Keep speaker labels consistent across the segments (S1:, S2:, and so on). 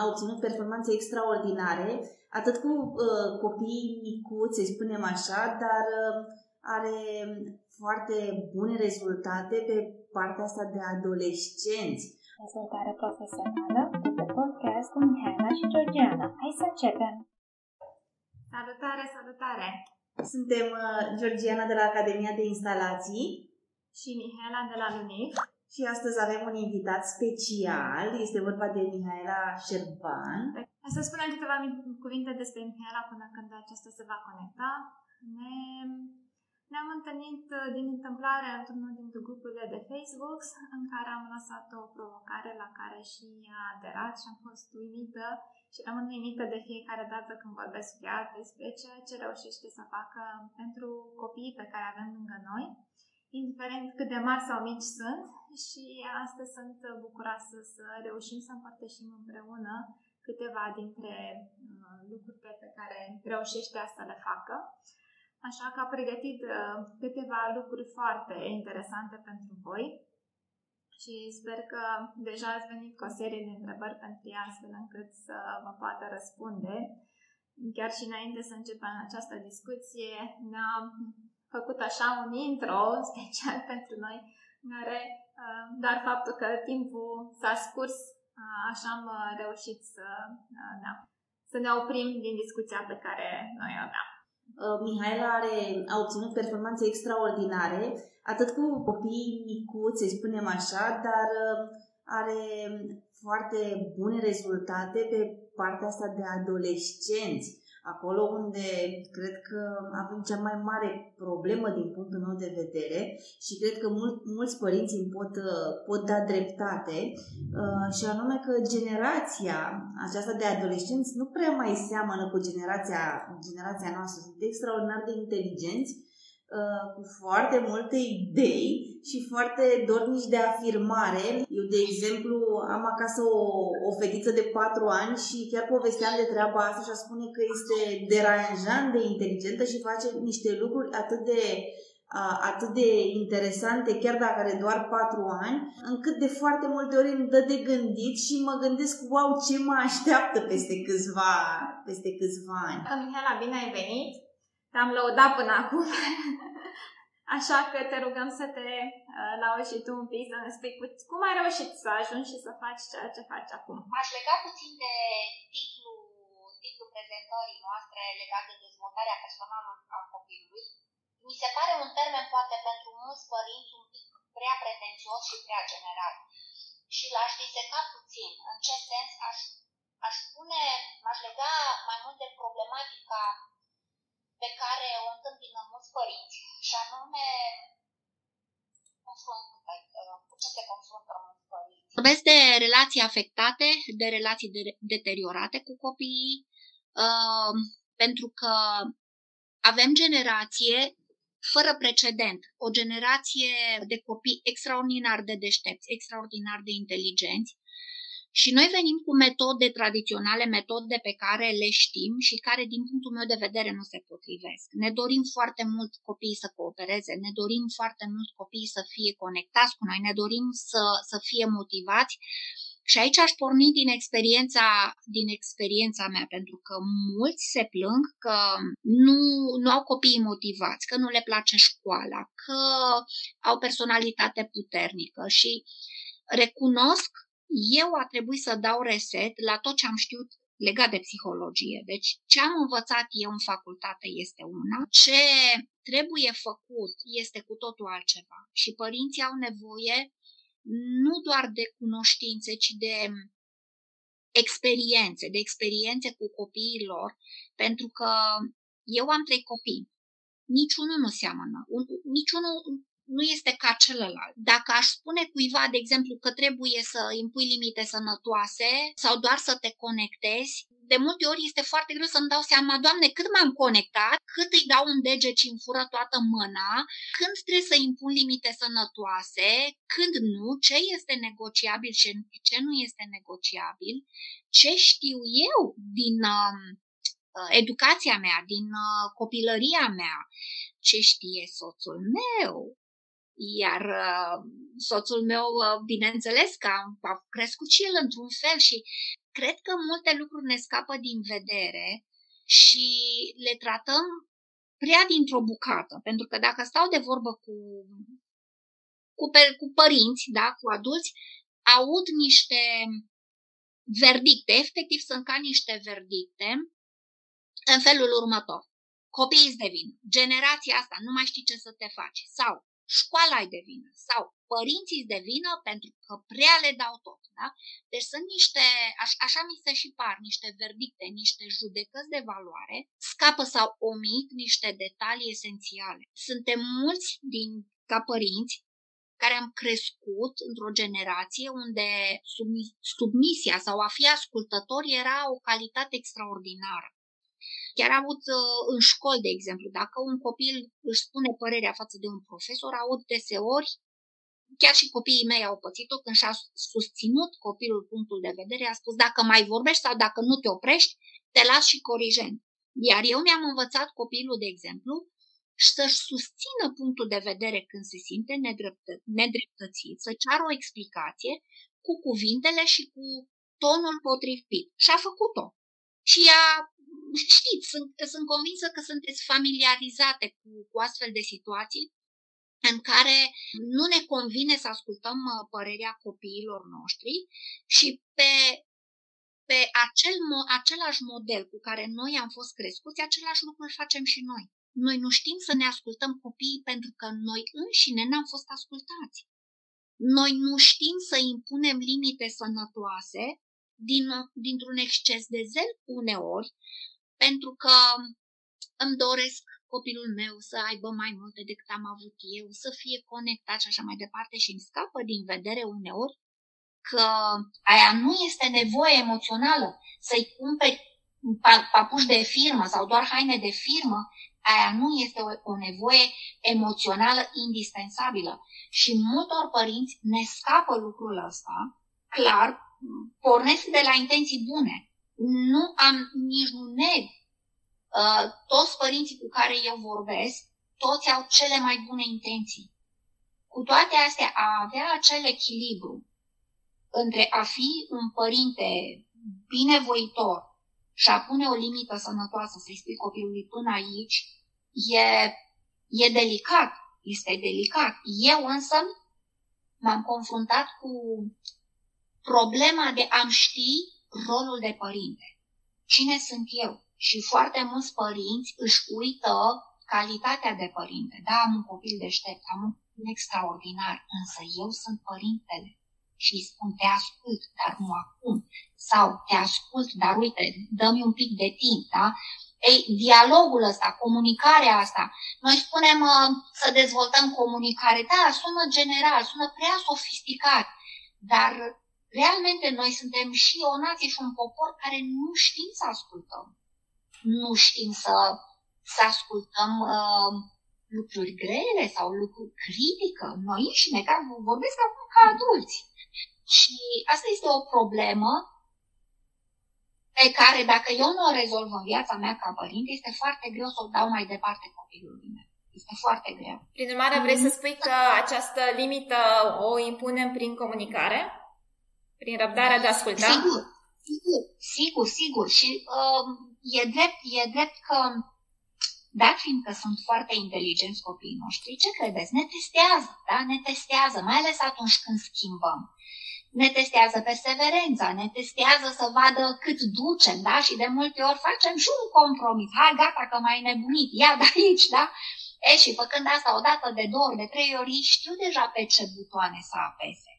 S1: a obținut performanțe extraordinare, atât cu uh, copiii micuți, să spunem așa, dar uh, are foarte bune rezultate pe partea asta de adolescenți.
S2: Dezvoltare profesională de podcast cu Mihaela și Georgiana. Hai să începem!
S3: Salutare, salutare!
S1: Suntem uh, Georgiana de la Academia de Instalații
S3: și Mihaela de la Lunif
S1: și astăzi avem un invitat special, este vorba de Mihaela Șerban.
S3: Să spunem câteva cuvinte despre Mihaela până când aceasta se va conecta. Ne, ne-am întâlnit uh, din întâmplare într-unul dintre grupurile de Facebook în care am lăsat o provocare la care și a aderat și am fost uimită și rămân uimită de fiecare dată când vorbesc cu ea despre ceea ce reușește să facă pentru copiii pe care avem lângă noi indiferent cât de mari sau mici sunt și astăzi sunt bucuroasă să reușim să împărtășim împreună câteva dintre uh, lucrurile pe care reușește să le facă. Așa că am pregătit uh, câteva lucruri foarte interesante pentru voi și sper că deja ați venit cu o serie de întrebări pentru ea astfel încât să vă poată răspunde. Chiar și înainte să începem această discuție, ne-am făcut așa un intro special pentru noi, în care uh, doar faptul că timpul s-a scurs, uh, așa am uh, reușit să, da, să ne oprim din discuția pe care noi o aveam.
S1: Mihaela are, a obținut performanțe extraordinare, atât cu copiii micuți, să spunem așa, dar are foarte bune rezultate pe partea asta de adolescenți acolo unde cred că avem cea mai mare problemă din punctul meu de vedere și cred că mul- mulți părinți îmi pot, uh, pot da dreptate uh, și anume că generația aceasta de adolescenți nu prea mai seamănă cu generația, generația noastră. Sunt extraordinar de inteligenți Uh, cu foarte multe idei și foarte dornici de afirmare. Eu, de exemplu, am acasă o, o fetiță de 4 ani și chiar povesteam de treaba asta și a spune că este deranjant de inteligentă și face niște lucruri atât de atât de interesante, chiar dacă are doar 4 ani, încât de foarte multe ori îmi dă de gândit și mă gândesc, wow, ce mă așteaptă peste câțiva, peste câțiva ani.
S3: Mihaela, bine ai venit! Te-am lăudat până acum. Așa că te rugăm să te uh, lauzi și tu un pic, să ne spui cum ai reușit să ajungi și să faci ceea ce faci acum.
S4: Aș lega puțin de titlul, titlul prezentării noastre legat de dezvoltarea personală a copilului. Mi se pare un termen poate pentru mulți părinți un pic prea pretențios și prea general. Și l-aș diseca puțin. În ce sens aș, aș spune, m-aș lega mai mult de problematica pe care o întâmpină mulți părinți și anume cu ce se confruntă mulți părinți.
S5: Vorbesc de relații afectate, de relații de, deteriorate cu copiii, uh, pentru că avem generație fără precedent, o generație de copii extraordinar de deștepți, extraordinar de inteligenți, și noi venim cu metode tradiționale, metode pe care le știm și care, din punctul meu de vedere, nu se potrivesc. Ne dorim foarte mult copiii să coopereze, ne dorim foarte mult copiii să fie conectați cu noi, ne dorim să, să fie motivați. Și aici aș porni din experiența, din experiența mea, pentru că mulți se plâng că nu, nu au copiii motivați, că nu le place școala, că au personalitate puternică și recunosc eu a trebuit să dau reset la tot ce am știut legat de psihologie. Deci ce am învățat eu în facultate este una, ce trebuie făcut este cu totul altceva. Și părinții au nevoie nu doar de cunoștințe, ci de experiențe, de experiențe cu copiii lor, pentru că eu am trei copii. Niciunul nu seamănă. Niciunul nu este ca celălalt. Dacă aș spune cuiva, de exemplu, că trebuie să impui limite sănătoase sau doar să te conectezi, de multe ori este foarte greu să-mi dau seama, Doamne, cât m-am conectat, cât îi dau un deget și îmi fură toată mâna, când trebuie să impun limite sănătoase, când nu, ce este negociabil și ce nu este negociabil, ce știu eu din uh, educația mea, din uh, copilăria mea, ce știe soțul meu, iar uh, soțul meu, uh, bineînțeles că a, a crescut și el într-un fel și cred că multe lucruri ne scapă din vedere și le tratăm prea dintr-o bucată. Pentru că dacă stau de vorbă cu, cu, pe, cu părinți, da, cu adulți, aud niște verdicte, efectiv sunt ca niște verdicte în felul următor. Copiii îți devin, generația asta nu mai știi ce să te faci, sau școala îi devină, sau părinții îți devină pentru că prea le dau tot. Da? Deci sunt niște, aș, așa mi se și par, niște verdicte, niște judecăți de valoare, scapă sau omit niște detalii esențiale. Suntem mulți din ca părinți care am crescut într-o generație unde submisia sau a fi ascultător era o calitate extraordinară. Chiar am avut uh, în școli, de exemplu, dacă un copil își spune părerea față de un profesor, aud deseori, chiar și copiii mei au pățit-o, când și-a susținut copilul punctul de vedere, a spus dacă mai vorbești sau dacă nu te oprești, te las și corigent. Iar eu mi-am învățat copilul, de exemplu, să-și susțină punctul de vedere când se simte nedreptă, nedreptățit, să ceară o explicație cu cuvintele și cu tonul potrivit. Și a făcut-o. Și ea, știți, sunt, sunt convinsă că sunteți familiarizate cu, cu astfel de situații în care nu ne convine să ascultăm uh, părerea copiilor noștri și pe, pe acel, același model cu care noi am fost crescuți, același lucru îl facem și noi. Noi nu știm să ne ascultăm copiii pentru că noi înșine n-am fost ascultați. Noi nu știm să impunem limite sănătoase din, dintr-un exces de zel uneori, pentru că îmi doresc copilul meu să aibă mai multe decât am avut eu, să fie conectat și așa mai departe și îmi scapă din vedere uneori că aia nu este nevoie emoțională să-i cumperi papuși de firmă sau doar haine de firmă, aia nu este o, o nevoie emoțională indispensabilă. Și multor părinți ne scapă lucrul ăsta, clar, pornesc de la intenții bune. Nu am, nici nu neg. Uh, toți părinții cu care eu vorbesc, toți au cele mai bune intenții. Cu toate astea, a avea acel echilibru între a fi un părinte binevoitor și a pune o limită sănătoasă, să-i spui copilului până aici, e, e delicat, este delicat. Eu însă m-am confruntat cu problema de a ști rolul de părinte. Cine sunt eu? Și foarte mulți părinți își uită calitatea de părinte. Da, am un copil deștept, am un copil extraordinar, însă eu sunt părintele și îi spun te ascult, dar nu acum. Sau te ascult, dar uite, dă-mi un pic de timp, da? Ei, dialogul ăsta, comunicarea asta, noi spunem uh, să dezvoltăm comunicare, da, sună general, sună prea sofisticat, dar realmente noi suntem și o nație și un popor care nu știm să ascultăm. Nu știm să, să ascultăm uh, lucruri grele sau lucruri critică. Noi înșine, ca vorbesc acum ca adulți. Și asta este o problemă pe care dacă eu nu o rezolv în viața mea ca părinte, este foarte greu să o dau mai departe copilului meu. Este foarte greu.
S3: Prin urmare, vrei să spui că această limită o impunem prin comunicare? Prin răbdarea de a asculta?
S5: Sigur, sigur, sigur, sigur. Și uh, e, drept, e drept că, dat fiindcă sunt foarte inteligenți copiii noștri, ce credeți? Ne testează, da? Ne testează, mai ales atunci când schimbăm ne testează perseverența, ne testează să vadă cât ducem, da? Și de multe ori facem și un compromis. Hai, gata, că mai nebunit, ia de aici, da? E, și făcând asta o dată, de două ori, de trei ori, știu deja pe ce butoane să apese.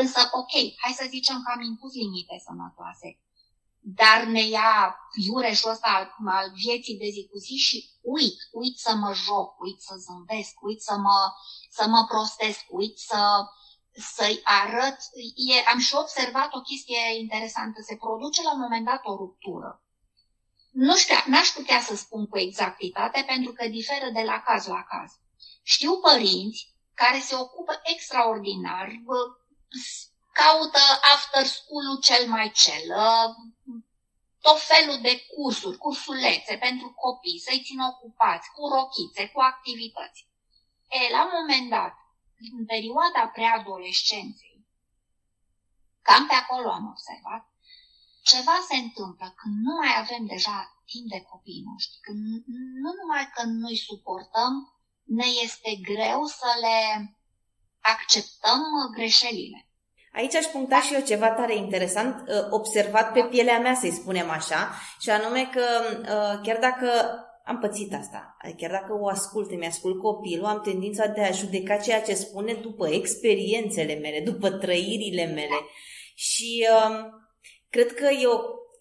S5: Însă, ok, hai să zicem că am impus limite sănătoase, dar ne ia iureșul ăsta al, al vieții de zi cu zi și uit, uit să mă joc, uit să zâmbesc, uit să mă, să mă prostesc, uit să, să-i arăt, e, am și observat o chestie interesantă, se produce la un moment dat o ruptură. Nu știu, n-aș putea să spun cu exactitate pentru că diferă de la caz la caz. Știu părinți care se ocupă extraordinar, caută after school-ul cel mai cel, ă, tot felul de cursuri, cursulețe pentru copii, să-i țină ocupați, cu rochițe, cu activități. E, la un moment dat, în perioada preadolescenței, cam pe acolo am observat, ceva se întâmplă când nu mai avem deja timp de copiii noștri, când nu numai că noi suportăm, ne este greu să le acceptăm greșelile.
S1: Aici aș puncta și eu ceva tare interesant, uh, observat pe pielea mea, să-i spunem așa, și anume că uh, chiar dacă am pățit asta. Adică chiar dacă o ascult, îmi ascult copilul, am tendința de a judeca ceea ce spune după experiențele mele, după trăirile mele. Și uh, cred că e o,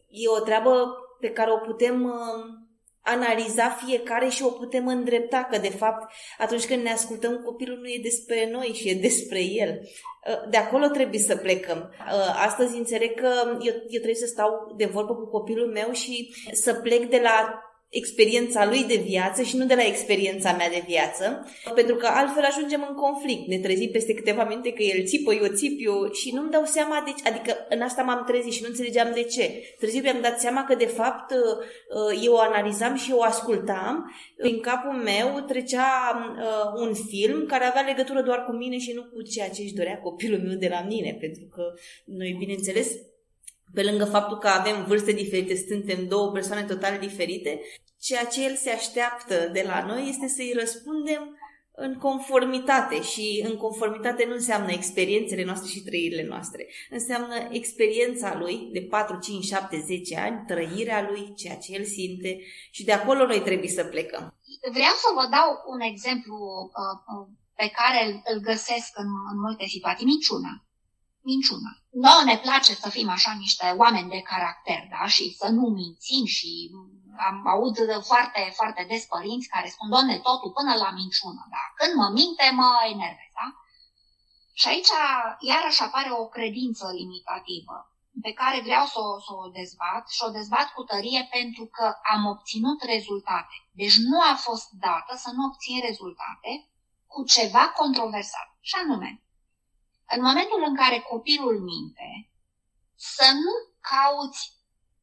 S1: e o treabă pe care o putem uh, analiza fiecare și o putem îndrepta, că de fapt atunci când ne ascultăm copilul nu e despre noi și e despre el. Uh, de acolo trebuie să plecăm. Uh, astăzi înțeleg că eu, eu trebuie să stau de vorbă cu copilul meu și să plec de la experiența lui de viață și nu de la experiența mea de viață, pentru că altfel ajungem în conflict. Ne trezim peste câteva minute că el țipă, eu țip, eu și nu-mi dau seama, de ce. adică în asta m-am trezit și nu înțelegeam de ce. Târziu mi-am dat seama că de fapt uh, eu o analizam și eu o ascultam. În capul meu trecea uh, un film care avea legătură doar cu mine și nu cu ceea ce își dorea copilul meu de la mine, pentru că noi, bineînțeles, pe lângă faptul că avem vârste diferite, suntem două persoane total diferite, ceea ce el se așteaptă de la noi este să-i răspundem în conformitate și în conformitate nu înseamnă experiențele noastre și trăirile noastre. Înseamnă experiența lui de 4, 5, 7, 10 ani, trăirea lui, ceea ce el simte și de acolo noi trebuie să plecăm.
S5: Vreau să vă dau un exemplu uh, uh pe care îl găsesc în, în multe situații. Minciuna. Minciuna. Noi ne place să fim așa niște oameni de caracter, da? Și să nu mințim și am aud foarte, foarte des părinți care spun, doamne, totul până la minciună, da? Când mă minte, mă enervez, da? Și aici iarăși apare o credință limitativă pe care vreau să o, să o dezbat și o dezbat cu tărie pentru că am obținut rezultate. Deci nu a fost dată să nu obțin rezultate cu ceva controversat. Și anume, în momentul în care copilul minte, să nu cauți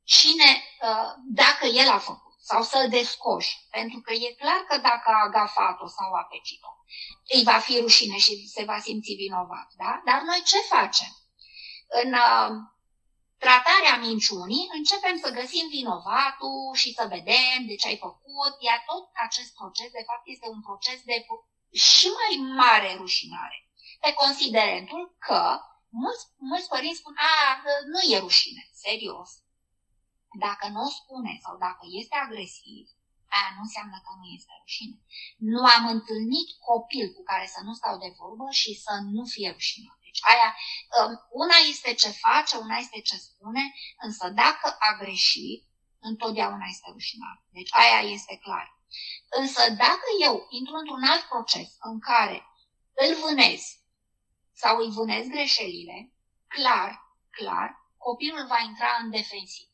S5: cine, uh, dacă el a făcut sau să-l descoși. Pentru că e clar că dacă a agafat-o sau a pecit-o, îi va fi rușine și se va simți vinovat. Da? Dar noi ce facem? În uh, tratarea minciunii începem să găsim vinovatul și să vedem de ce ai făcut, iar tot acest proces, de fapt, este un proces de și mai mare rușinare. Pe considerentul că mulți, mulți părinți spun, a, nu e rușine, serios. Dacă nu o spune sau dacă este agresiv, aia nu înseamnă că nu este rușine. Nu am întâlnit copil cu care să nu stau de vorbă și să nu fie rușinat. Deci aia, um, una este ce face, una este ce spune, însă dacă a greșit, întotdeauna este rușinat. Deci aia este clar. Însă dacă eu intru într-un alt proces în care îl vânez sau îi vânez greșelile, clar, clar, copilul va intra în defensiv.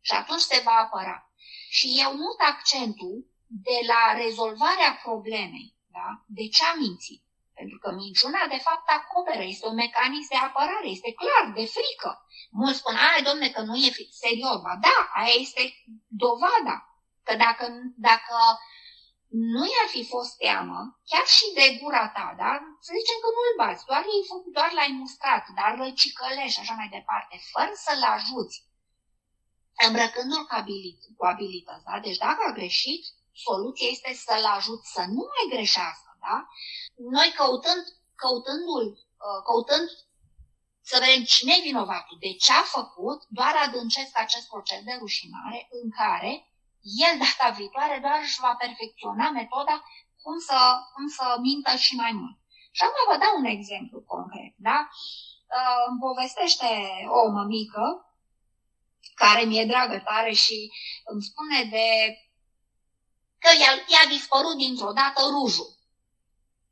S5: Și atunci se va apăra. Și eu mut accentul de la rezolvarea problemei. Da? De ce am mințit? Pentru că minciuna, de fapt, acoperă, este un mecanism de apărare, este clar, de frică. Mulți spun, ai, domne, că nu e serios. Ba da, aia este dovada. Că dacă, dacă nu i-ar fi fost teamă, chiar și de gura ta, da? Să zicem că nu-l bați, doar, doar l-ai mustrat, dar îl cicălești așa mai departe, fără să-l ajuți îmbrăcându-l cu, abilit- cu abilități. Da? Deci dacă a greșit, soluția este să-l ajut să nu mai greșească. Da? Noi căutând, căutându-l, uh, căutând să vedem cine e vinovatul, de ce a făcut, doar adâncesc acest proces de rușinare în care el data viitoare doar își va perfecționa metoda cum să, cum să mintă și mai mult. Și acum vă dau un exemplu concret. Da? Uh, îmi povestește o mămică care mi-e dragă tare și îmi spune de că i-a, i-a dispărut dintr-o dată rujul.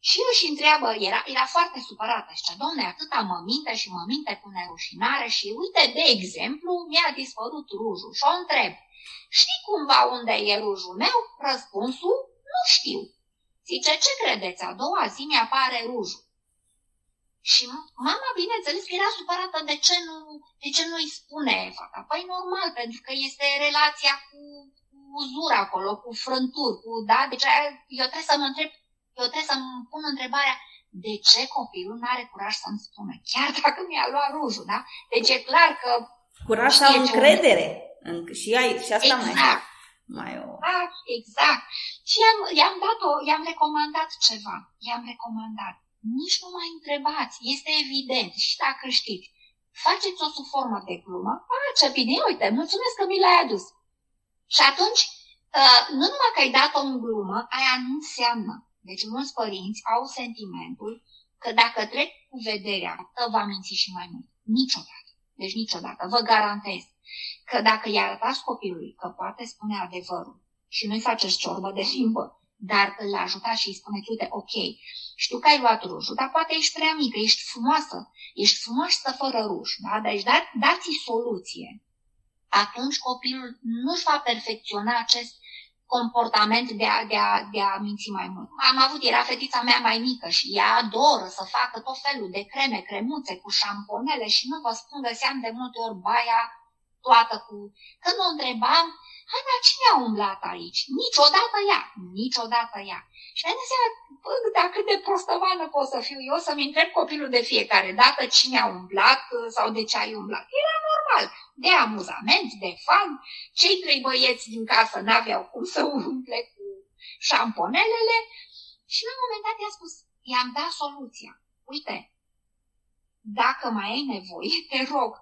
S5: Și își întreabă, era, era foarte supărată, și domne, atâta mă minte și mă minte cu nerușinare și uite, de exemplu, mi-a dispărut rujul. Și o întreb, știi cumva unde e rujul meu? Răspunsul, nu știu. Zice, ce credeți, a doua zi mi-apare rujul. Și mama, bineînțeles, era supărată de ce nu, de ce nu îi spune fata. Păi normal, pentru că este relația cu, cu uzura acolo, cu frânturi, cu, da? Deci eu trebuie să mă întreb, eu trebuie să-mi pun întrebarea, de ce copilul nu are curaj să-mi spună, chiar dacă mi-a luat rujul, da? Deci e clar că
S1: Curaj sau încredere. În, și, ai, și asta
S5: exact.
S1: mai, mai o...
S5: Exact, exact. Și i-am, i-am dat-o, i-am recomandat ceva. I-am recomandat. Nici nu mai întrebați, este evident. Și dacă știți, faceți-o sub formă de glumă. A, ce bine, uite, mulțumesc că mi l-ai adus. Și atunci, uh, nu numai că ai dat-o în glumă, aia nu înseamnă. Deci mulți părinți au sentimentul că dacă trec cu vederea, va minți și mai mult. Niciodată. Deci niciodată. Vă garantez că dacă i arătați copilului că poate spune adevărul și nu-i faceți ciorbă de limbă, dar îl ajutați și îi spuneți, uite, ok, știu că ai luat rujul, dar poate ești prea mică, ești frumoasă, ești frumoasă fără ruș, da? Deci da, dați-i soluție. Atunci copilul nu-și va perfecționa acest comportament de a, de, a, de a minți mai mult. Am avut, era fetița mea mai mică și ea adoră să facă tot felul de creme, cremuțe cu șamponele și nu vă spun, găseam de multe ori baia toată cu... Când o întrebam, hai, dar cine a umblat aici? Niciodată ea, niciodată ea. Și mi-am seama, bă, dar cât de prostăvană pot să fiu eu să-mi întreb copilul de fiecare dată cine a umblat sau de ce ai umblat. Era normal, de amuzament, de fan. Cei trei băieți din casă n-aveau cum să umple cu șamponelele și la un moment dat i-a spus, i-am dat soluția. Uite, dacă mai ai nevoie, te rog,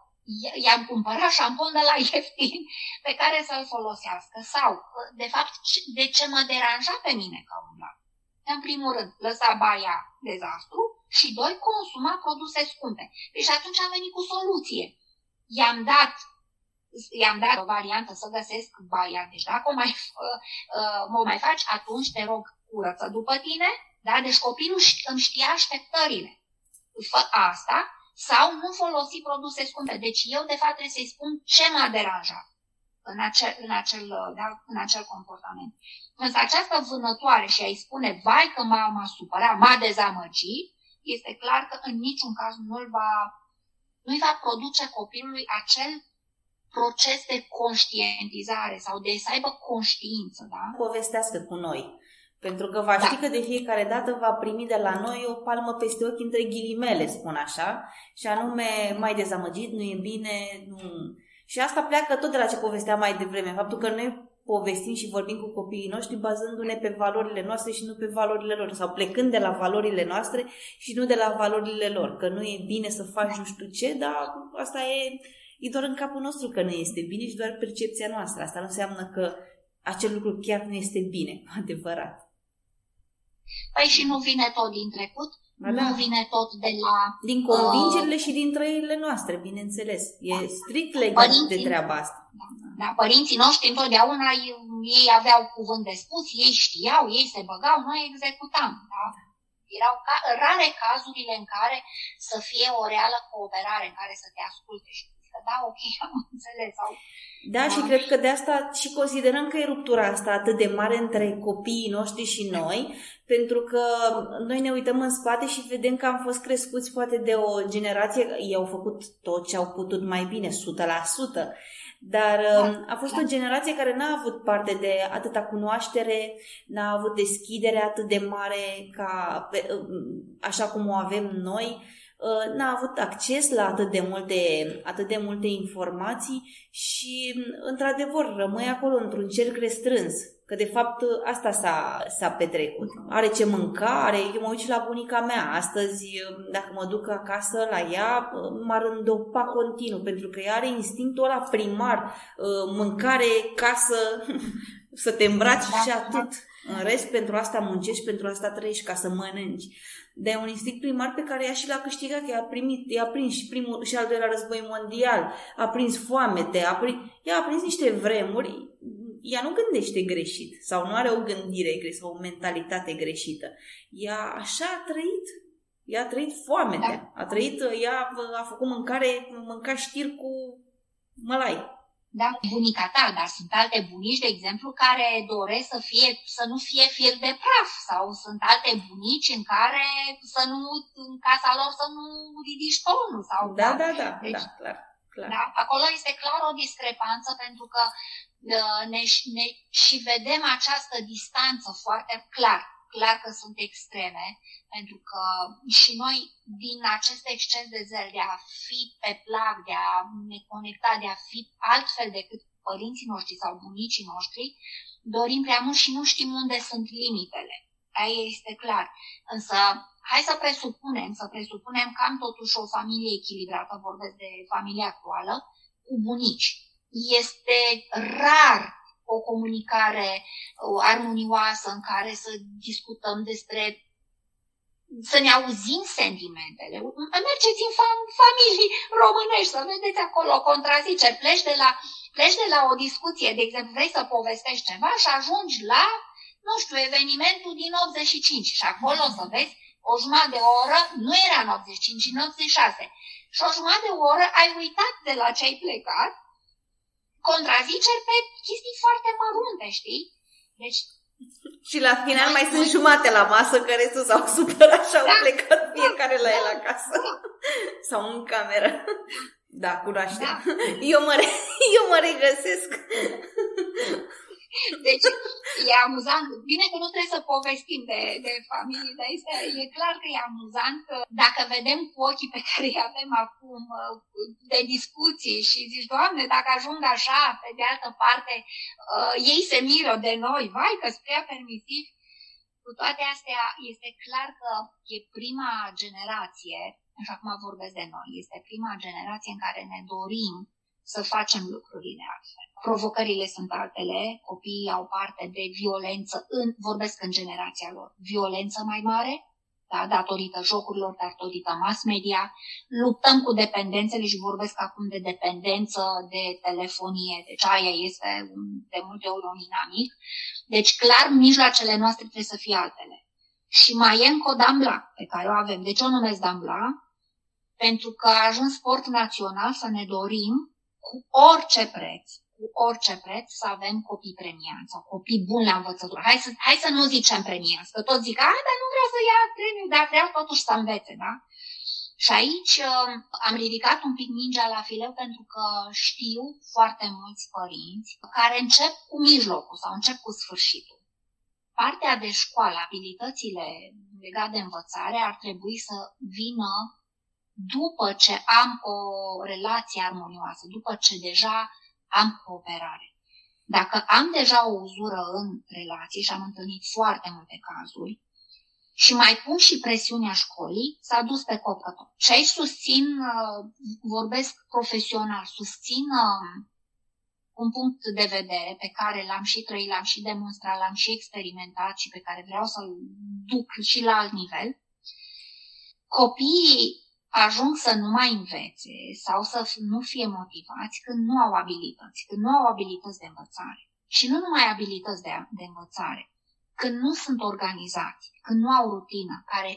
S5: i-am cumpărat șampon de la ieftin pe care să-l folosească. Sau, de fapt, de ce mă deranja pe mine că umbla? În primul rând, lăsa baia dezastru și, doi, consuma produse scumpe. Deci atunci am venit cu soluție. I-am dat i-am dat o variantă să găsesc baia. Deci dacă o mai, uh, uh, o mai faci, atunci te rog, curăță după tine. Da? Deci copilul îmi știa așteptările. Fă asta sau nu folosi produse scumpe. Deci eu, de fapt, trebuie să-i spun ce m-a deranjat în acel, în acel, da, în acel comportament. Însă această vânătoare și a-i spune, vai că m-a, m-a supărat, m-a dezamăgit, este clar că în niciun caz nu-l va, nu-i va produce copilului acel proces de conștientizare sau de să aibă conștiință. Da?
S1: Povestească cu noi. Pentru că va ști da. că de fiecare dată va primi de la noi o palmă peste ochi între ghilimele, spun așa, și anume mai dezamăgit, nu e bine, nu... Și asta pleacă tot de la ce povestea mai devreme, faptul că noi povestim și vorbim cu copiii noștri bazându-ne pe valorile noastre și nu pe valorile lor, sau plecând de la valorile noastre și nu de la valorile lor, că nu e bine să faci nu știu ce, dar asta e, e doar în capul nostru că nu este bine și doar percepția noastră. Asta nu înseamnă că acel lucru chiar nu este bine, adevărat.
S5: Păi și nu vine tot din trecut? Da. Nu vine tot de la...
S1: Din convingerile uh, și din trăirile noastre, bineînțeles. E strict legat părinții, de treaba asta.
S5: Da, da, părinții noștri întotdeauna ei aveau cuvânt de spus, ei știau, ei se băgau, noi executam. Da? Erau ca, rare cazurile în care să fie o reală cooperare, în care să te asculte și să da, ok, am înțeles. Sau,
S1: da, da, și cred că de asta și considerăm că e ruptura asta atât de mare între copiii noștri și noi, pentru că noi ne uităm în spate și vedem că am fost crescuți poate de o generație, ei au făcut tot ce au putut mai bine, 100%, dar da, um, a fost da. o generație care n-a avut parte de atâta cunoaștere, n-a avut deschidere atât de mare ca um, așa cum o avem noi Uh, n-a avut acces la atât de multe, atât de multe informații și, într-adevăr, rămâi acolo într-un cerc restrâns. Că, de fapt, asta s-a, s-a petrecut. Are ce mânca, are... Eu mă uit la bunica mea. Astăzi, dacă mă duc acasă la ea, m-ar îndopa continuu, pentru că ea are instinctul ăla primar. Uh, mâncare, casă, să te îmbraci da, și atât. În rest, pentru asta muncești, pentru asta trăiești, ca să mănânci de un instinct primar pe care ea și l-a câștigat, că i-a, primit, i-a prins și primul și al doilea război mondial, a prins foamete, a prins, ea a prins niște vremuri, ea nu gândește greșit sau nu are o gândire greșită sau o mentalitate greșită. Ea așa a trăit. Ea a trăit foamete. Da. A trăit, ea a făcut mâncare, mânca știri cu mălai
S5: da, bunica ta, dar sunt alte bunici, de exemplu, care doresc să, fie, să nu fie fir de praf sau sunt alte bunici în care să nu, în casa lor să nu ridici tonul. Sau,
S1: da, da, da, da deci, da, clar, clar.
S5: Da, acolo este clar o discrepanță pentru că uh, ne, ne, și vedem această distanță foarte clar clar că sunt extreme, pentru că și noi, din acest exces de zel, de a fi pe plac, de a ne conecta, de a fi altfel decât părinții noștri sau bunicii noștri, dorim prea mult și nu știm unde sunt limitele. Aia este clar. Însă, hai să presupunem, să presupunem că am totuși o familie echilibrată, vorbesc de familia actuală, cu bunici. Este rar o comunicare armonioasă în care să discutăm despre să ne auzim sentimentele. Mergeți în familii românești, să vedeți acolo contrazice. Pleci de, la, pleci de la o discuție, de exemplu, vrei să povestești ceva și ajungi la, nu știu, evenimentul din 85 și acolo să vezi o jumătate de oră, nu era în 85, în 86. Și o jumătate de oră ai uitat de la ce ai plecat contraziceri pe chestii foarte mărunte, știi? Deci
S1: și la final mai sunt jumate la masă care restul s-au supărat și au da, plecat fiecare la el acasă. Sau în cameră. Da, cunoaște. Da. Eu, mă, eu mă regăsesc.
S5: Deci e amuzant. Bine că nu trebuie să povestim de, de familie, dar este, e clar că e amuzant că dacă vedem cu ochii pe care îi avem acum uh, de discuții și zici, Doamne, dacă ajung așa, pe de altă parte, uh, ei se miră de noi, vai că spre permisiv. Cu toate astea, este clar că e prima generație, așa cum vorbesc de noi, este prima generație în care ne dorim să facem lucrurile altfel. Provocările sunt altele, copiii au parte de violență, în, vorbesc în generația lor, violență mai mare, da, datorită jocurilor, datorită mass media, luptăm cu dependențele și vorbesc acum de dependență de telefonie, deci aia este de multe ori un inamic. Deci clar mijloacele noastre trebuie să fie altele. Și mai e încă o dambla pe care o avem. De ce o numesc dambla? Pentru că a ajuns sport național să ne dorim cu orice preț, cu orice preț să avem copii premianți sau copii buni la învățătură. Hai să, hai să nu zicem premianți, că toți zic, a, dar nu vreau să ia premiu, dar vreau totuși să învețe, da? Și aici uh, am ridicat un pic mingea la fileu pentru că știu foarte mulți părinți care încep cu mijlocul sau încep cu sfârșitul. Partea de școală, abilitățile legate de învățare ar trebui să vină după ce am o relație armonioasă, după ce deja am cooperare. Dacă am deja o uzură în relație și am întâlnit foarte multe cazuri, și mai pun și presiunea școlii, s-a dus pe cop că tot. Și aici susțin, uh, vorbesc profesional, susțin uh, un punct de vedere pe care l-am și trăit, l-am și demonstrat, l-am și experimentat și pe care vreau să-l duc și la alt nivel. Copiii ajung să nu mai învețe sau să nu fie motivați când nu au abilități, când nu au abilități de învățare. Și nu numai abilități de, de învățare, când nu sunt organizați, când nu au rutină, care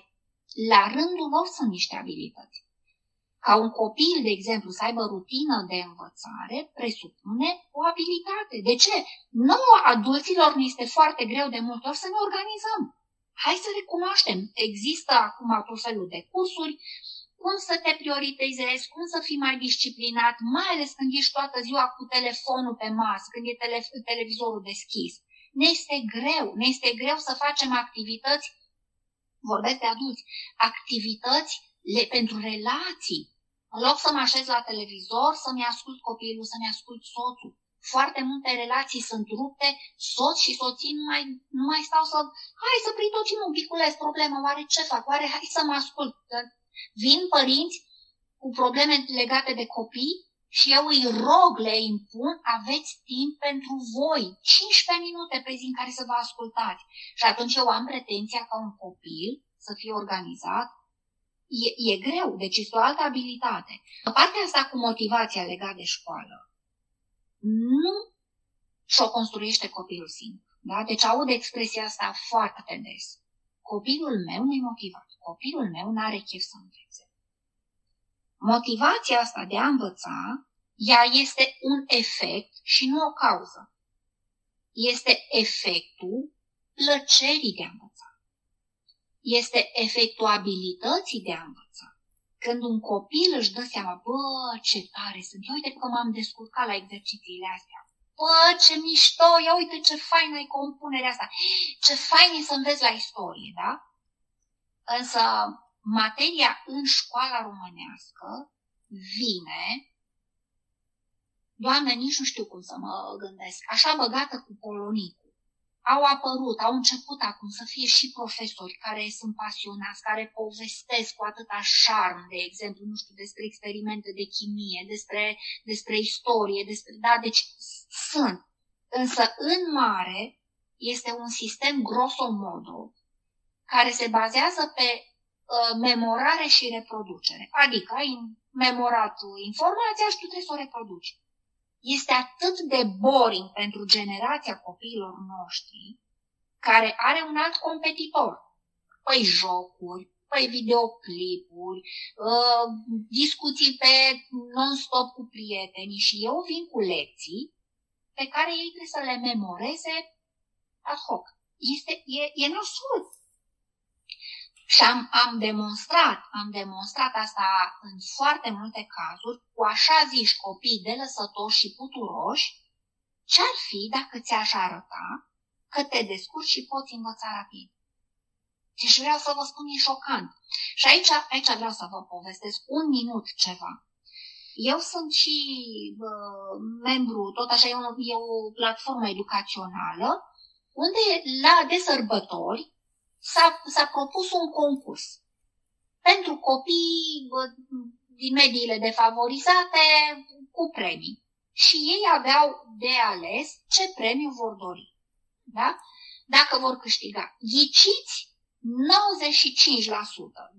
S5: la rândul lor sunt niște abilități. Ca un copil, de exemplu, să aibă rutină de învățare, presupune o abilitate. De ce? Nouă adulților ne este foarte greu de multe ori să ne organizăm. Hai să recunoaștem. Există acum tot felul de cursuri, cum să te prioritizezi, cum să fii mai disciplinat, mai ales când ești toată ziua cu telefonul pe masă, când e tele- televizorul deschis. Ne este greu, ne este greu să facem activități, vorbesc de adulți, activități le, pentru relații. În loc să mă așez la televizor, să-mi ascult copilul, să-mi ascult soțul. Foarte multe relații sunt rupte, soț și soții nu mai, nu mai stau să... Hai să pritocim un piculeț problema, oare ce fac, oare hai să mă ascult. Vin părinți cu probleme legate de copii și eu îi rog, le impun, aveți timp pentru voi, 15 minute pe zi în care să vă ascultați. Și atunci eu am pretenția ca un copil să fie organizat. E, e greu, deci este o altă abilitate. Partea asta cu motivația legată de școală, nu și-o construiește copilul singur. Da? Deci aud expresia asta foarte des. Copilul meu nu e motivat. Copilul meu nu are chef să învețe. Motivația asta de a învăța, ea este un efect și nu o cauză. Este efectul plăcerii de a învăța. Este efectul abilității de a învăța. Când un copil își dă seama, bă, ce tare sunt, uite că m-am descurcat la exercițiile astea. Bă, ce mișto, ia uite ce faină e compunerea asta, ce fain e să înveți la istorie, da? Însă materia în școala românească vine, Doamne, nici nu știu cum să mă gândesc, așa băgată cu polonic au apărut, au început acum să fie și profesori care sunt pasionați, care povestesc cu atâta șarm, de exemplu, nu știu, despre experimente de chimie, despre, despre istorie, despre, da, deci sunt. Însă, în mare, este un sistem grosomodo care se bazează pe uh, memorare și reproducere. Adică ai memorat informația și tu trebuie să o reproduci este atât de boring pentru generația copiilor noștri, care are un alt competitor. Păi jocuri, păi videoclipuri, uh, discuții pe non-stop cu prietenii și eu vin cu lecții pe care ei trebuie să le memoreze ad hoc. Este, e, e nasol. Și am, am demonstrat, am demonstrat asta în foarte multe cazuri, cu așa ziși copii de lăsătoși și puturoși, ce-ar fi dacă ți-aș arăta că te descurci și poți învăța rapid? Deci vreau să vă spun, e șocant. Și aici, aici vreau să vă povestesc un minut ceva. Eu sunt și bă, membru, tot așa, e o, e o platformă educațională, unde la de sărbători s-a, s-a propus un concurs pentru copii din mediile defavorizate cu premii. Și ei aveau de ales ce premiu vor dori. Da? Dacă vor câștiga. Ghiciți 95%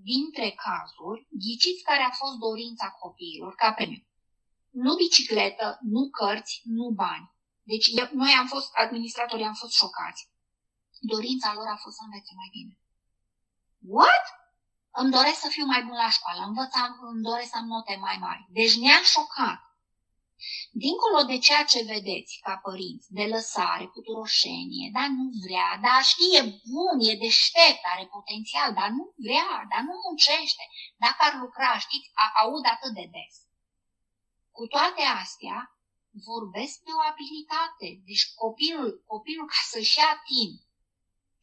S5: dintre cazuri, ghiciți care a fost dorința copiilor ca premiu. Nu bicicletă, nu cărți, nu bani. Deci noi am fost, administratorii am fost șocați dorința lor a fost să învețe mai bine. What? Îmi doresc să fiu mai bun la școală, învățam, îmi doresc să am note mai mari. Deci ne-a șocat. Dincolo de ceea ce vedeți ca părinți, de lăsare, puturoșenie, dar nu vrea, dar știe bun, e deștept, are potențial, dar nu vrea, dar nu muncește. Dacă ar lucra, știți, a, aud atât de des. Cu toate astea, vorbesc pe o abilitate. Deci copilul, copilul ca să-și ia timp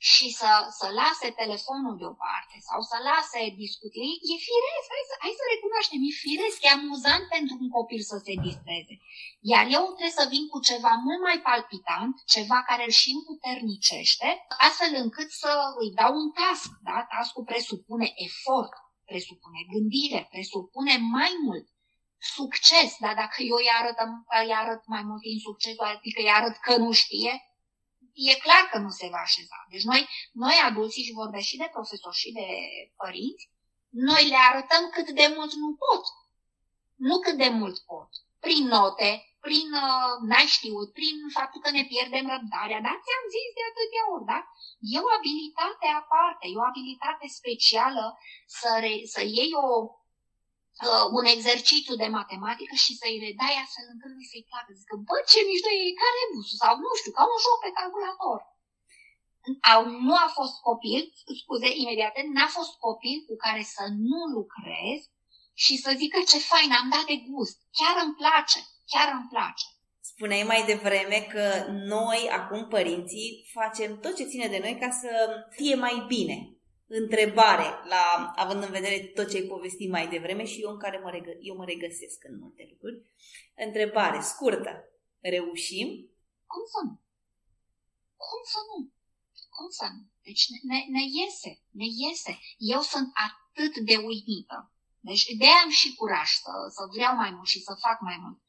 S5: și să, să lase telefonul deoparte sau să lase discuții, e firesc, hai să, hai să recunoaștem, e firesc, e amuzant pentru un copil să se distreze. Iar eu trebuie să vin cu ceva mult mai palpitant, ceva care îl și împuternicește, astfel încât să îi dau un task, da? Taskul presupune efort, presupune gândire, presupune mai mult succes, dar dacă eu îi arăt, îi arăt mai mult din succes, adică îi arăt că nu știe, e clar că nu se va așeza. Deci noi, noi adulții, și vorbesc și de profesori și de părinți, noi le arătăm cât de mult nu pot. Nu cât de mult pot. Prin note, prin uh, n-ai știut, prin faptul că ne pierdem răbdarea, dar ți-am zis de atâtea ori, da? E o abilitate aparte, e o abilitate specială să, re, să iei o uh, un exercițiu de matematică și să-i redai astfel încât lui să-i placă. Zic că, bă, ce mișto e ca rebusul sau nu știu, ca un joc pe calculator. Au, nu a fost copil, scuze, imediat, n-a fost copil cu care să nu lucrez și să zică ce fain, am dat de gust. Chiar îmi place, chiar îmi place.
S1: Spuneai mai devreme că noi, acum părinții, facem tot ce ține de noi ca să fie mai bine întrebare, la, având în vedere tot ce ai povestit mai devreme și eu în care mă, regă, eu mă regăsesc în multe lucruri. Întrebare scurtă. Reușim?
S5: Cum să nu? Cum să nu? Cum să nu? Deci ne, ne, ne iese, ne iese. Eu sunt atât de uimită. Deci de am și curaj să, să vreau mai mult și să fac mai mult.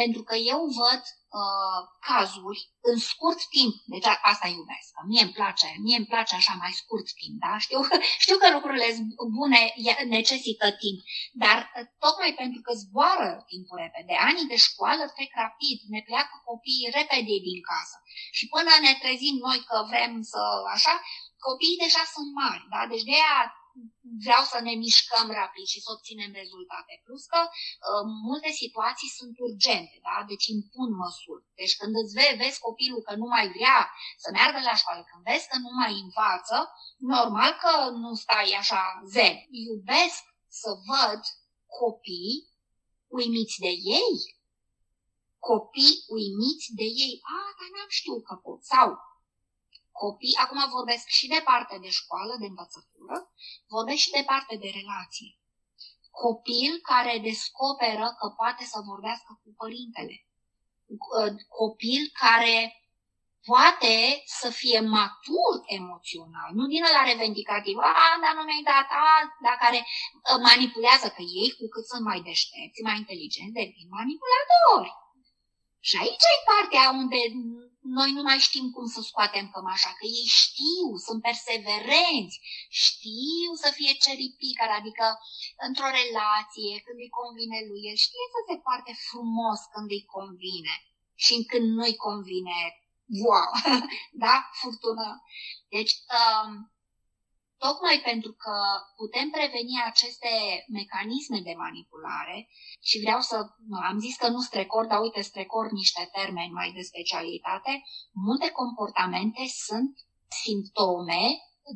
S5: Pentru că eu văd uh, cazuri în scurt timp. Deci asta iubesc. Mie îmi place, mie îmi place așa mai scurt timp, da? Știu, știu că lucrurile bune necesită timp, dar uh, tocmai pentru că zboară timpul repede, anii de școală trec rapid, ne pleacă copiii repede din casă. Și până ne trezim noi că vrem să așa, copiii deja sunt mari, da? Deci de aia vreau să ne mișcăm rapid și să obținem rezultate. Plus că uh, multe situații sunt urgente, da? deci impun măsuri. Deci când îți vezi, vezi copilul că nu mai vrea să meargă la școală, când vezi că nu mai învață, normal că nu stai așa zen. Iubesc să văd copii uimiți de ei, copii uimiți de ei. A, dar n-am știut că pot. Sau copii, acum vorbesc și de parte de școală, de învățătură, vorbesc și de parte de relație. Copil care descoperă că poate să vorbească cu părintele. Copil care poate să fie matur emoțional, nu din la revendicativ, a, dar nu mi-ai dat, a, dar care uh, manipulează că ei, cu cât sunt mai deștepți, mai inteligenți, devin manipulatori. Și aici e partea unde noi nu mai știm cum să scoatem cămașa, că ei știu, sunt perseverenți, știu să fie ceripicar, adică într-o relație, când îi convine lui, el știe să se poarte frumos când îi convine și când nu-i convine wow, da, furtună. Deci, um, tocmai pentru că putem preveni aceste mecanisme de manipulare și vreau să, am zis că nu strecor, dar uite, strecor niște termeni mai de specialitate, multe comportamente sunt simptome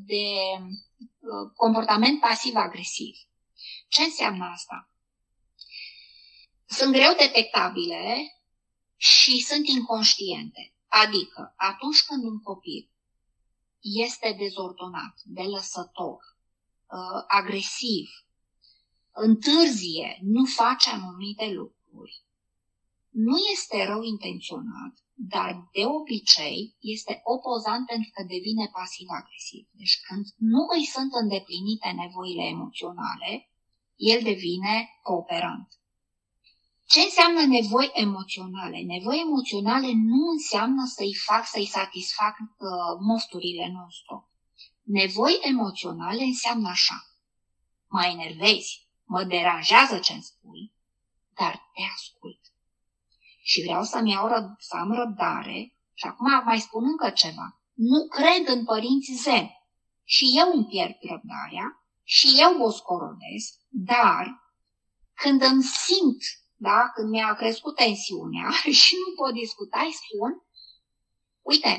S5: de uh, comportament pasiv-agresiv. Ce înseamnă asta? Sunt greu detectabile și sunt inconștiente. Adică, atunci când un copil este dezordonat, delăsător, uh, agresiv, întârzie, nu face anumite lucruri, nu este rău intenționat, dar de obicei este opozant pentru că devine pasiv-agresiv. Deci când nu îi sunt îndeplinite nevoile emoționale, el devine cooperant. Ce înseamnă nevoi emoționale? Nevoi emoționale nu înseamnă să-i fac, să-i satisfac uh, mofturile non-stop. Nevoi emoționale înseamnă așa. Mă enervezi, mă deranjează ce-mi spui, dar te ascult. Și vreau să-mi iau răb- să am răbdare și acum mai spun încă ceva. Nu cred în părinți zen. Și eu îmi pierd răbdarea și eu o scorodesc, dar când îmi simt da? când mi-a crescut tensiunea și nu pot discuta, îi spun, uite,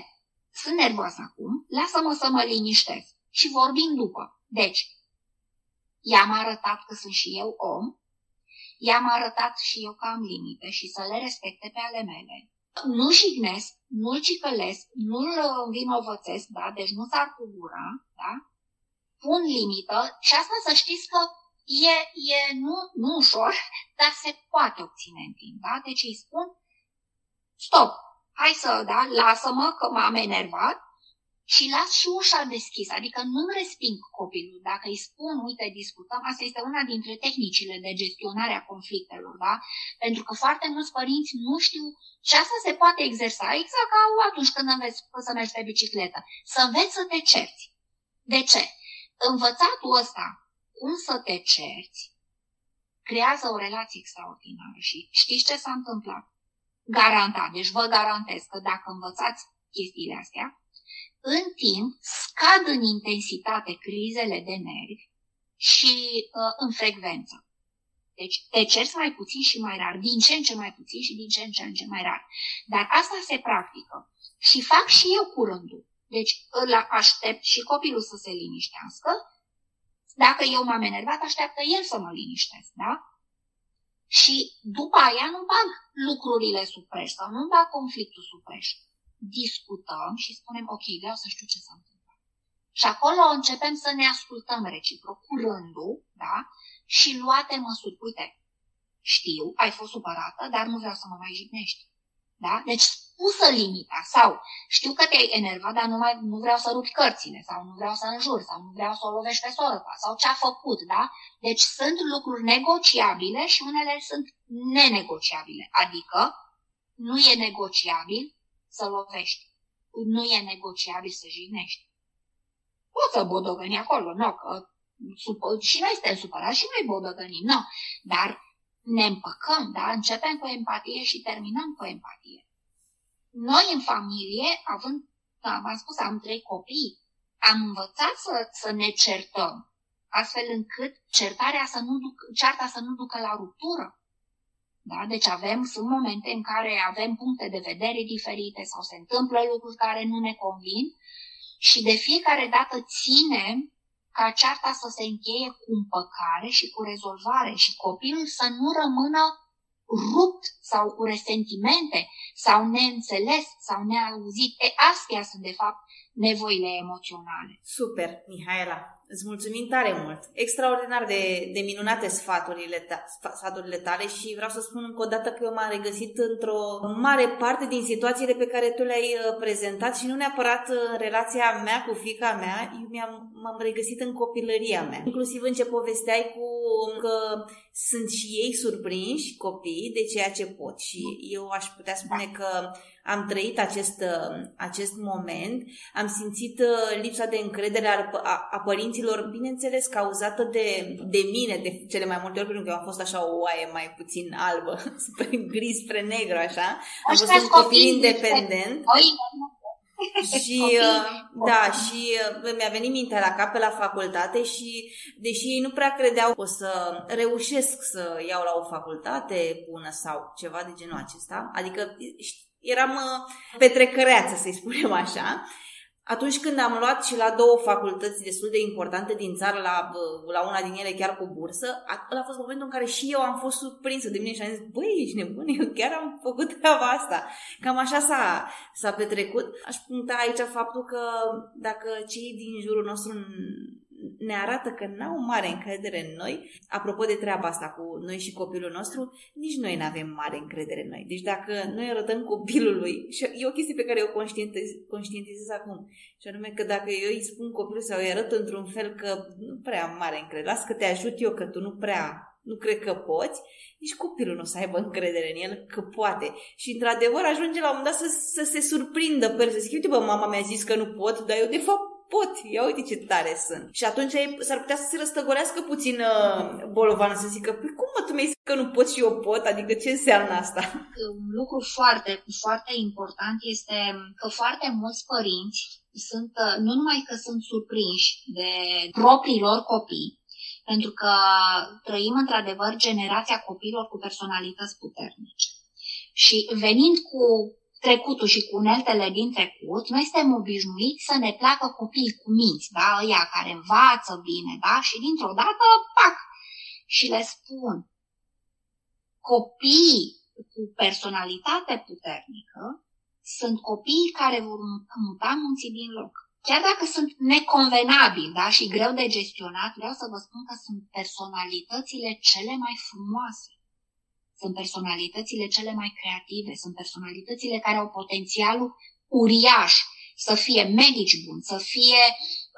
S5: sunt nervoasă acum, lasă-mă să mă liniștesc și vorbim după. Deci, i-am arătat că sunt și eu om, i-am arătat și eu că am limite și să le respecte pe ale mele. Nu jignesc, nu-l cicălesc, nu-l învinovățesc, da? deci nu s-ar cu gura, da? pun limită și asta să știți că e, e nu, nu ușor, dar se poate obține în timp. Da? Deci îi spun, stop, hai să, da, lasă-mă că m-am enervat și las și ușa deschisă, adică nu-mi resping copilul. Dacă îi spun, uite, discutăm, asta este una dintre tehnicile de gestionare a conflictelor, da? Pentru că foarte mulți părinți nu știu și asta se poate exersa exact ca atunci când înveți să mergi pe bicicletă. Să înveți să te cerți. De ce? Învățatul ăsta cum să te cerți, creează o relație extraordinară. Și știți ce s-a întâmplat? Garantat. Deci vă garantez că dacă învățați chestiile astea, în timp scad în intensitate crizele de nervi și uh, în frecvență. Deci te cerți mai puțin și mai rar, din ce în ce mai puțin și din ce în ce, în ce mai rar. Dar asta se practică și fac și eu curândul. Deci îl aștept și copilul să se liniștească dacă eu m-am enervat, așteaptă el să mă liniștesc, da? Și după aia nu bag lucrurile sub preș sau nu bag conflictul sub preș. Discutăm și spunem, ok, vreau să știu ce s-a întâmplat. Și acolo începem să ne ascultăm reciproc, curându, da? Și luate măsuri. Uite, știu, ai fost supărată, dar nu vreau să mă mai jignești. Da? Deci pusă limita sau știu că te-ai enervat, dar nu, mai, nu vreau să rupi cărțile sau nu vreau să înjur sau nu vreau să o lovești pe soră ta sau ce a făcut, da? Deci sunt lucruri negociabile și unele sunt nenegociabile, adică nu e negociabil să lovești, nu e negociabil să jignești. Poți să bodogăni acolo, nu, că și noi suntem supărați și noi bodogănim, nu, dar ne împăcăm, da? Începem cu empatie și terminăm cu empatie. Noi în familie, având, da, v-am spus, am trei copii, am învățat să, să ne certăm, astfel încât certarea să nu duc, cearta să nu ducă la ruptură. Da? Deci avem, sunt momente în care avem puncte de vedere diferite sau se întâmplă lucruri care nu ne convin și de fiecare dată ținem ca cearta să se încheie cu împăcare și cu rezolvare și copilul să nu rămână rupt sau cu resentimente sau neînțeles sau neauzit. E, astea sunt, de fapt, nevoile emoționale.
S1: Super, Mihaela! Îți mulțumim tare mult! Extraordinar de, de minunate sfaturile, ta, sfaturile tale și vreau să spun încă o dată că eu m-am regăsit într-o mare parte din situațiile pe care tu le-ai uh, prezentat și nu neapărat uh, în relația mea cu fica mea, eu mi-am, m-am regăsit în copilăria mea. Inclusiv în ce povesteai cu că sunt și ei surprinși, copii, de ceea ce pot și eu aș putea spune că am trăit acest, uh, acest moment, am simțit uh, lipsa de încredere a, a, a părinților, bineînțeles, cauzată de, de mine, de cele mai multe ori, pentru că eu am fost așa o oaie mai puțin albă, spre gri, spre negru, așa. Am fost un copil independent. și uh, da, și mi-a venit mintea la cap pe la facultate și deși ei nu prea credeau o să reușesc să iau la o facultate bună sau ceva de genul acesta, adică eram uh, petrecăreață, să-i spunem așa. Atunci când am luat și la două facultăți destul de importante din țară, la, uh, la una din ele chiar cu bursă, ăla a fost momentul în care și eu am fost surprinsă de mine și am zis, băi, ești nebun, eu chiar am făcut treaba asta. Cam așa s-a, s-a petrecut. Aș puncta aici faptul că dacă cei din jurul nostru ne arată că n-au mare încredere în noi. Apropo de treaba asta cu noi și copilul nostru, nici noi nu avem mare încredere în noi. Deci dacă noi arătăm copilului, și e o chestie pe care eu conștientiz, conștientizez acum, și anume că dacă eu îi spun copilul sau îi arăt într-un fel că nu prea am mare încredere, las că te ajut eu, că tu nu prea nu cred că poți, nici copilul nu o să aibă încredere în el că poate. Și într-adevăr ajunge la un moment dat să, să se surprindă pe el, să zic, uite bă, mama mi-a zis că nu pot, dar eu de fapt pot, ia uite ce tare sunt. Și atunci s-ar putea să se răstăgorească puțin uh, bolovană, să zică, păi cum mă, tu mi-ai zis că nu pot și eu pot? Adică ce înseamnă asta?
S5: Un lucru foarte, foarte important este că foarte mulți părinți sunt, uh, nu numai că sunt surprinși de propriilor copii, pentru că trăim într-adevăr generația copiilor cu personalități puternice. Și venind cu trecutul și cu uneltele din trecut, noi suntem obișnuiți să ne placă copiii cu minți, da? Ăia care învață bine, da? Și dintr-o dată, pac! Și le spun, copiii cu personalitate puternică sunt copiii care vor muta munții din loc. Chiar dacă sunt neconvenabili da, și greu de gestionat, vreau să vă spun că sunt personalitățile cele mai frumoase sunt personalitățile cele mai creative, sunt personalitățile care au potențialul uriaș să fie medici buni, să fie...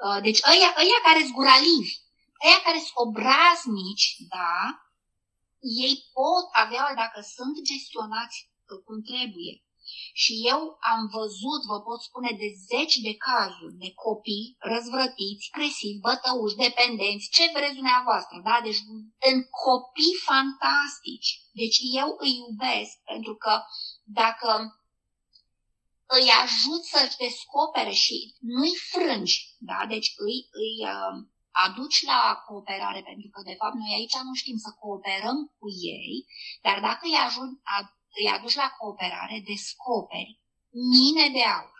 S5: Uh, deci ăia, ăia care sunt guralivi, ăia care sunt obraznici, da, ei pot avea, dacă sunt gestionați uh, cum trebuie, și eu am văzut, vă pot spune, de zeci de cazuri de copii răzvrătiți, cresivi, bătăuși, dependenți, ce vreți dumneavoastră, da? Deci în copii fantastici. Deci eu îi iubesc pentru că dacă îi ajut să-și descopere și nu-i frângi, da? Deci îi, îi uh, aduci la cooperare, pentru că de fapt noi aici nu știm să cooperăm cu ei, dar dacă îi ajut, îi aduci la cooperare, descoperi mine de aur.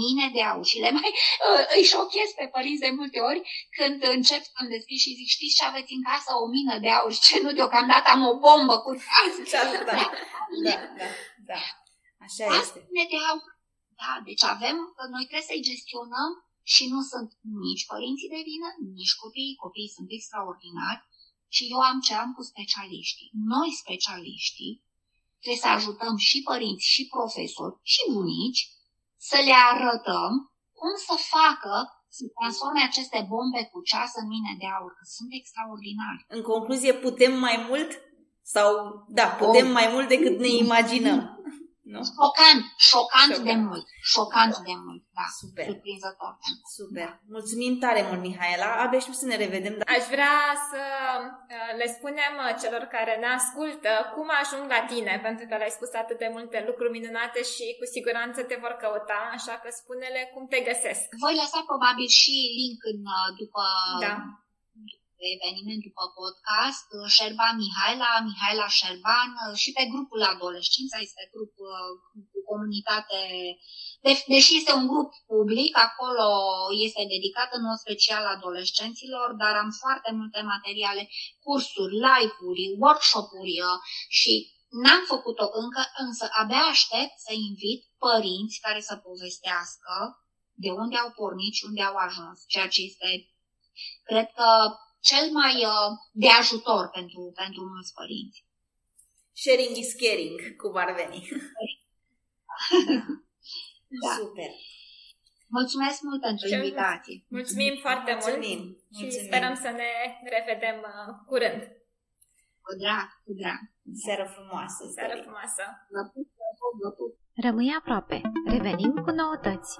S5: Mine de aur. Și le mai uh, îi șochez pe părinți de multe ori când încep să-mi deschid și zic, știți ce aveți în casă? O mină de aur. Și ce nu, deocamdată am o bombă cu
S1: da, da, da, da, da. Așa este.
S5: Mine de aur. Da, deci avem, noi trebuie să-i gestionăm și nu sunt nici părinții de vină, nici copiii. Copiii sunt extraordinari și eu am ce am cu specialiștii. Noi, specialiștii, Trebuie să ajutăm și părinți, și profesori, și bunici să le arătăm cum să facă să transforme aceste bombe cu ceas în mine de aur, că sunt extraordinari.
S1: În concluzie, putem mai mult? Sau, da, putem oh. mai mult decât ne imaginăm.
S5: Nu? Șocant, șocant, șocant de mult. Șocant de mult, da.
S1: Super.
S5: Surprinzător.
S1: Super. Mulțumim tare mult, Mihaela. Abia știu să ne revedem.
S3: Dar... Aș vrea să uh, le spunem uh, celor care ne ascultă cum ajung la tine, pentru că le-ai spus atât de multe lucruri minunate și cu siguranță te vor căuta, așa că spune-le cum te găsesc.
S5: Voi lăsa probabil și link în, uh, după
S3: da
S5: eveniment după podcast, Șerban Mihaela, Mihaela Șerban și pe grupul Adolescența, este grup uh, cu comunitate, de, deși este un grup public, acolo este dedicat în mod special adolescenților, dar am foarte multe materiale, cursuri, live-uri, workshop-uri uh, și N-am făcut-o încă, însă abia aștept să invit părinți care să povestească de unde au pornit și unde au ajuns, ceea ce este, cred că, cel mai uh, de ajutor pentru, pentru mulți părinți.
S1: Sharing is caring, cum ar veni.
S5: Da.
S1: Super.
S5: Mulțumesc mult pentru
S3: Ce-
S5: invitație.
S3: Mulțumim foarte
S1: Mulțumim.
S3: mult și
S1: Mulțumim.
S3: sperăm să ne revedem uh, curând.
S5: Cu drag, cu drag.
S1: Seară frumoasă.
S3: Seară
S1: Zări.
S3: frumoasă!
S5: Vă pup, vă pup, vă pup.
S2: Rămâi aproape. Revenim cu noutăți.